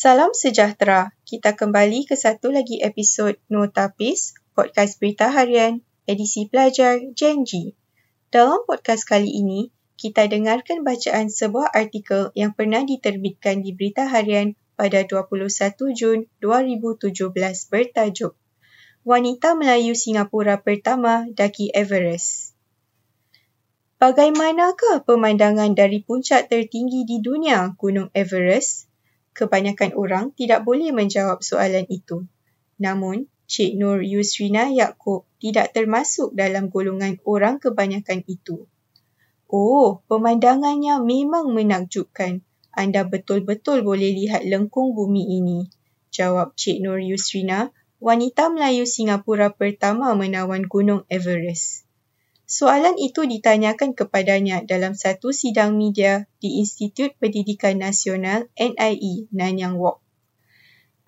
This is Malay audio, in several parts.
Salam sejahtera. Kita kembali ke satu lagi episod Notapis, podcast berita harian, edisi pelajar Gen G. Dalam podcast kali ini, kita dengarkan bacaan sebuah artikel yang pernah diterbitkan di berita harian pada 21 Jun 2017 bertajuk Wanita Melayu Singapura pertama daki Everest. Bagaimanakah pemandangan dari puncak tertinggi di dunia, Gunung Everest? Kebanyakan orang tidak boleh menjawab soalan itu. Namun, Cik Nur Yusrina Yaakob tidak termasuk dalam golongan orang kebanyakan itu. Oh, pemandangannya memang menakjubkan. Anda betul-betul boleh lihat lengkung bumi ini. Jawab Cik Nur Yusrina, wanita Melayu Singapura pertama menawan Gunung Everest. Soalan itu ditanyakan kepadanya dalam satu sidang media di Institut Pendidikan Nasional NIE Nanyang Walk.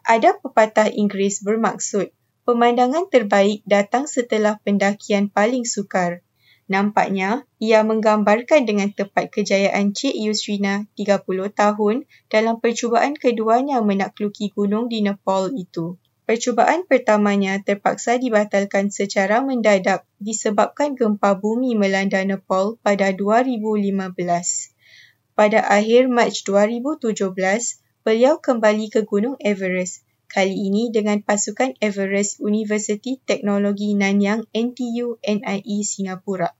Ada pepatah Inggeris bermaksud, pemandangan terbaik datang setelah pendakian paling sukar. Nampaknya, ia menggambarkan dengan tepat kejayaan Cik Yusrina 30 tahun dalam percubaan keduanya menakluki gunung di Nepal itu. Percubaan pertamanya terpaksa dibatalkan secara mendadak disebabkan gempa bumi melanda Nepal pada 2015. Pada akhir Mac 2017, beliau kembali ke Gunung Everest, kali ini dengan pasukan Everest University Teknologi Nanyang NTU NIE Singapura.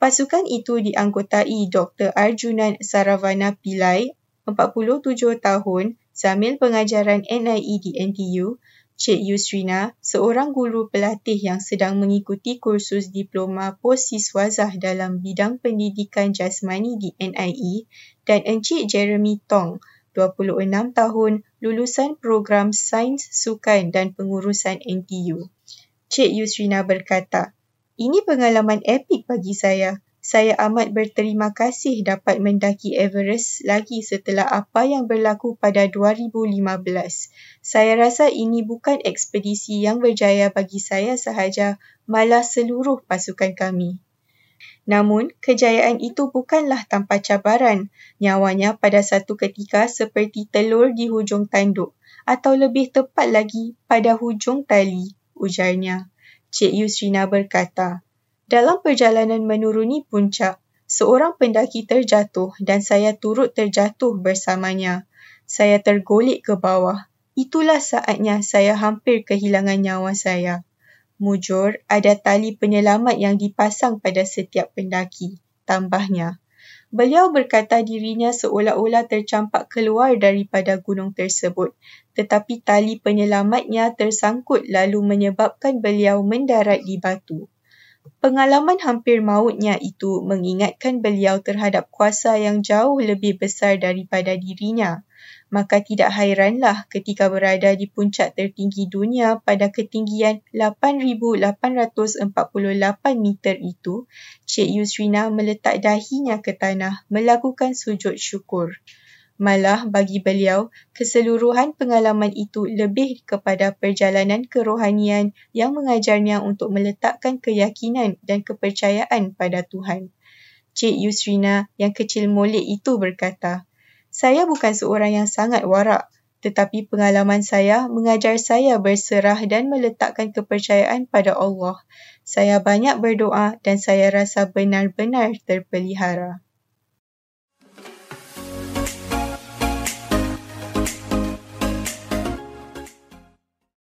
Pasukan itu dianggotai Dr. Arjunan Saravana Pillai, 47 tahun, Sambil pengajaran NIE di NTU, Cik Yusrina, seorang guru pelatih yang sedang mengikuti kursus diploma posiswazah dalam bidang pendidikan jasmani di NIE dan Encik Jeremy Tong, 26 tahun, lulusan program Sains Sukan dan Pengurusan NTU. Cik Yusrina berkata, ini pengalaman epik bagi saya saya amat berterima kasih dapat mendaki Everest lagi setelah apa yang berlaku pada 2015. Saya rasa ini bukan ekspedisi yang berjaya bagi saya sahaja, malah seluruh pasukan kami. Namun, kejayaan itu bukanlah tanpa cabaran. Nyawanya pada satu ketika seperti telur di hujung tanduk atau lebih tepat lagi pada hujung tali, ujarnya. Cik Yusrina berkata, dalam perjalanan menuruni puncak, seorang pendaki terjatuh dan saya turut terjatuh bersamanya. Saya tergolek ke bawah. Itulah saatnya saya hampir kehilangan nyawa saya. Mujur, ada tali penyelamat yang dipasang pada setiap pendaki. Tambahnya, beliau berkata dirinya seolah-olah tercampak keluar daripada gunung tersebut. Tetapi tali penyelamatnya tersangkut lalu menyebabkan beliau mendarat di batu. Pengalaman hampir mautnya itu mengingatkan beliau terhadap kuasa yang jauh lebih besar daripada dirinya. Maka tidak hairanlah ketika berada di puncak tertinggi dunia pada ketinggian 8,848 meter itu, Cik Yusrina meletak dahinya ke tanah melakukan sujud syukur. Malah bagi beliau, keseluruhan pengalaman itu lebih kepada perjalanan kerohanian yang mengajarnya untuk meletakkan keyakinan dan kepercayaan pada Tuhan. Cik Yusrina yang kecil molek itu berkata, Saya bukan seorang yang sangat warak, tetapi pengalaman saya mengajar saya berserah dan meletakkan kepercayaan pada Allah. Saya banyak berdoa dan saya rasa benar-benar terpelihara.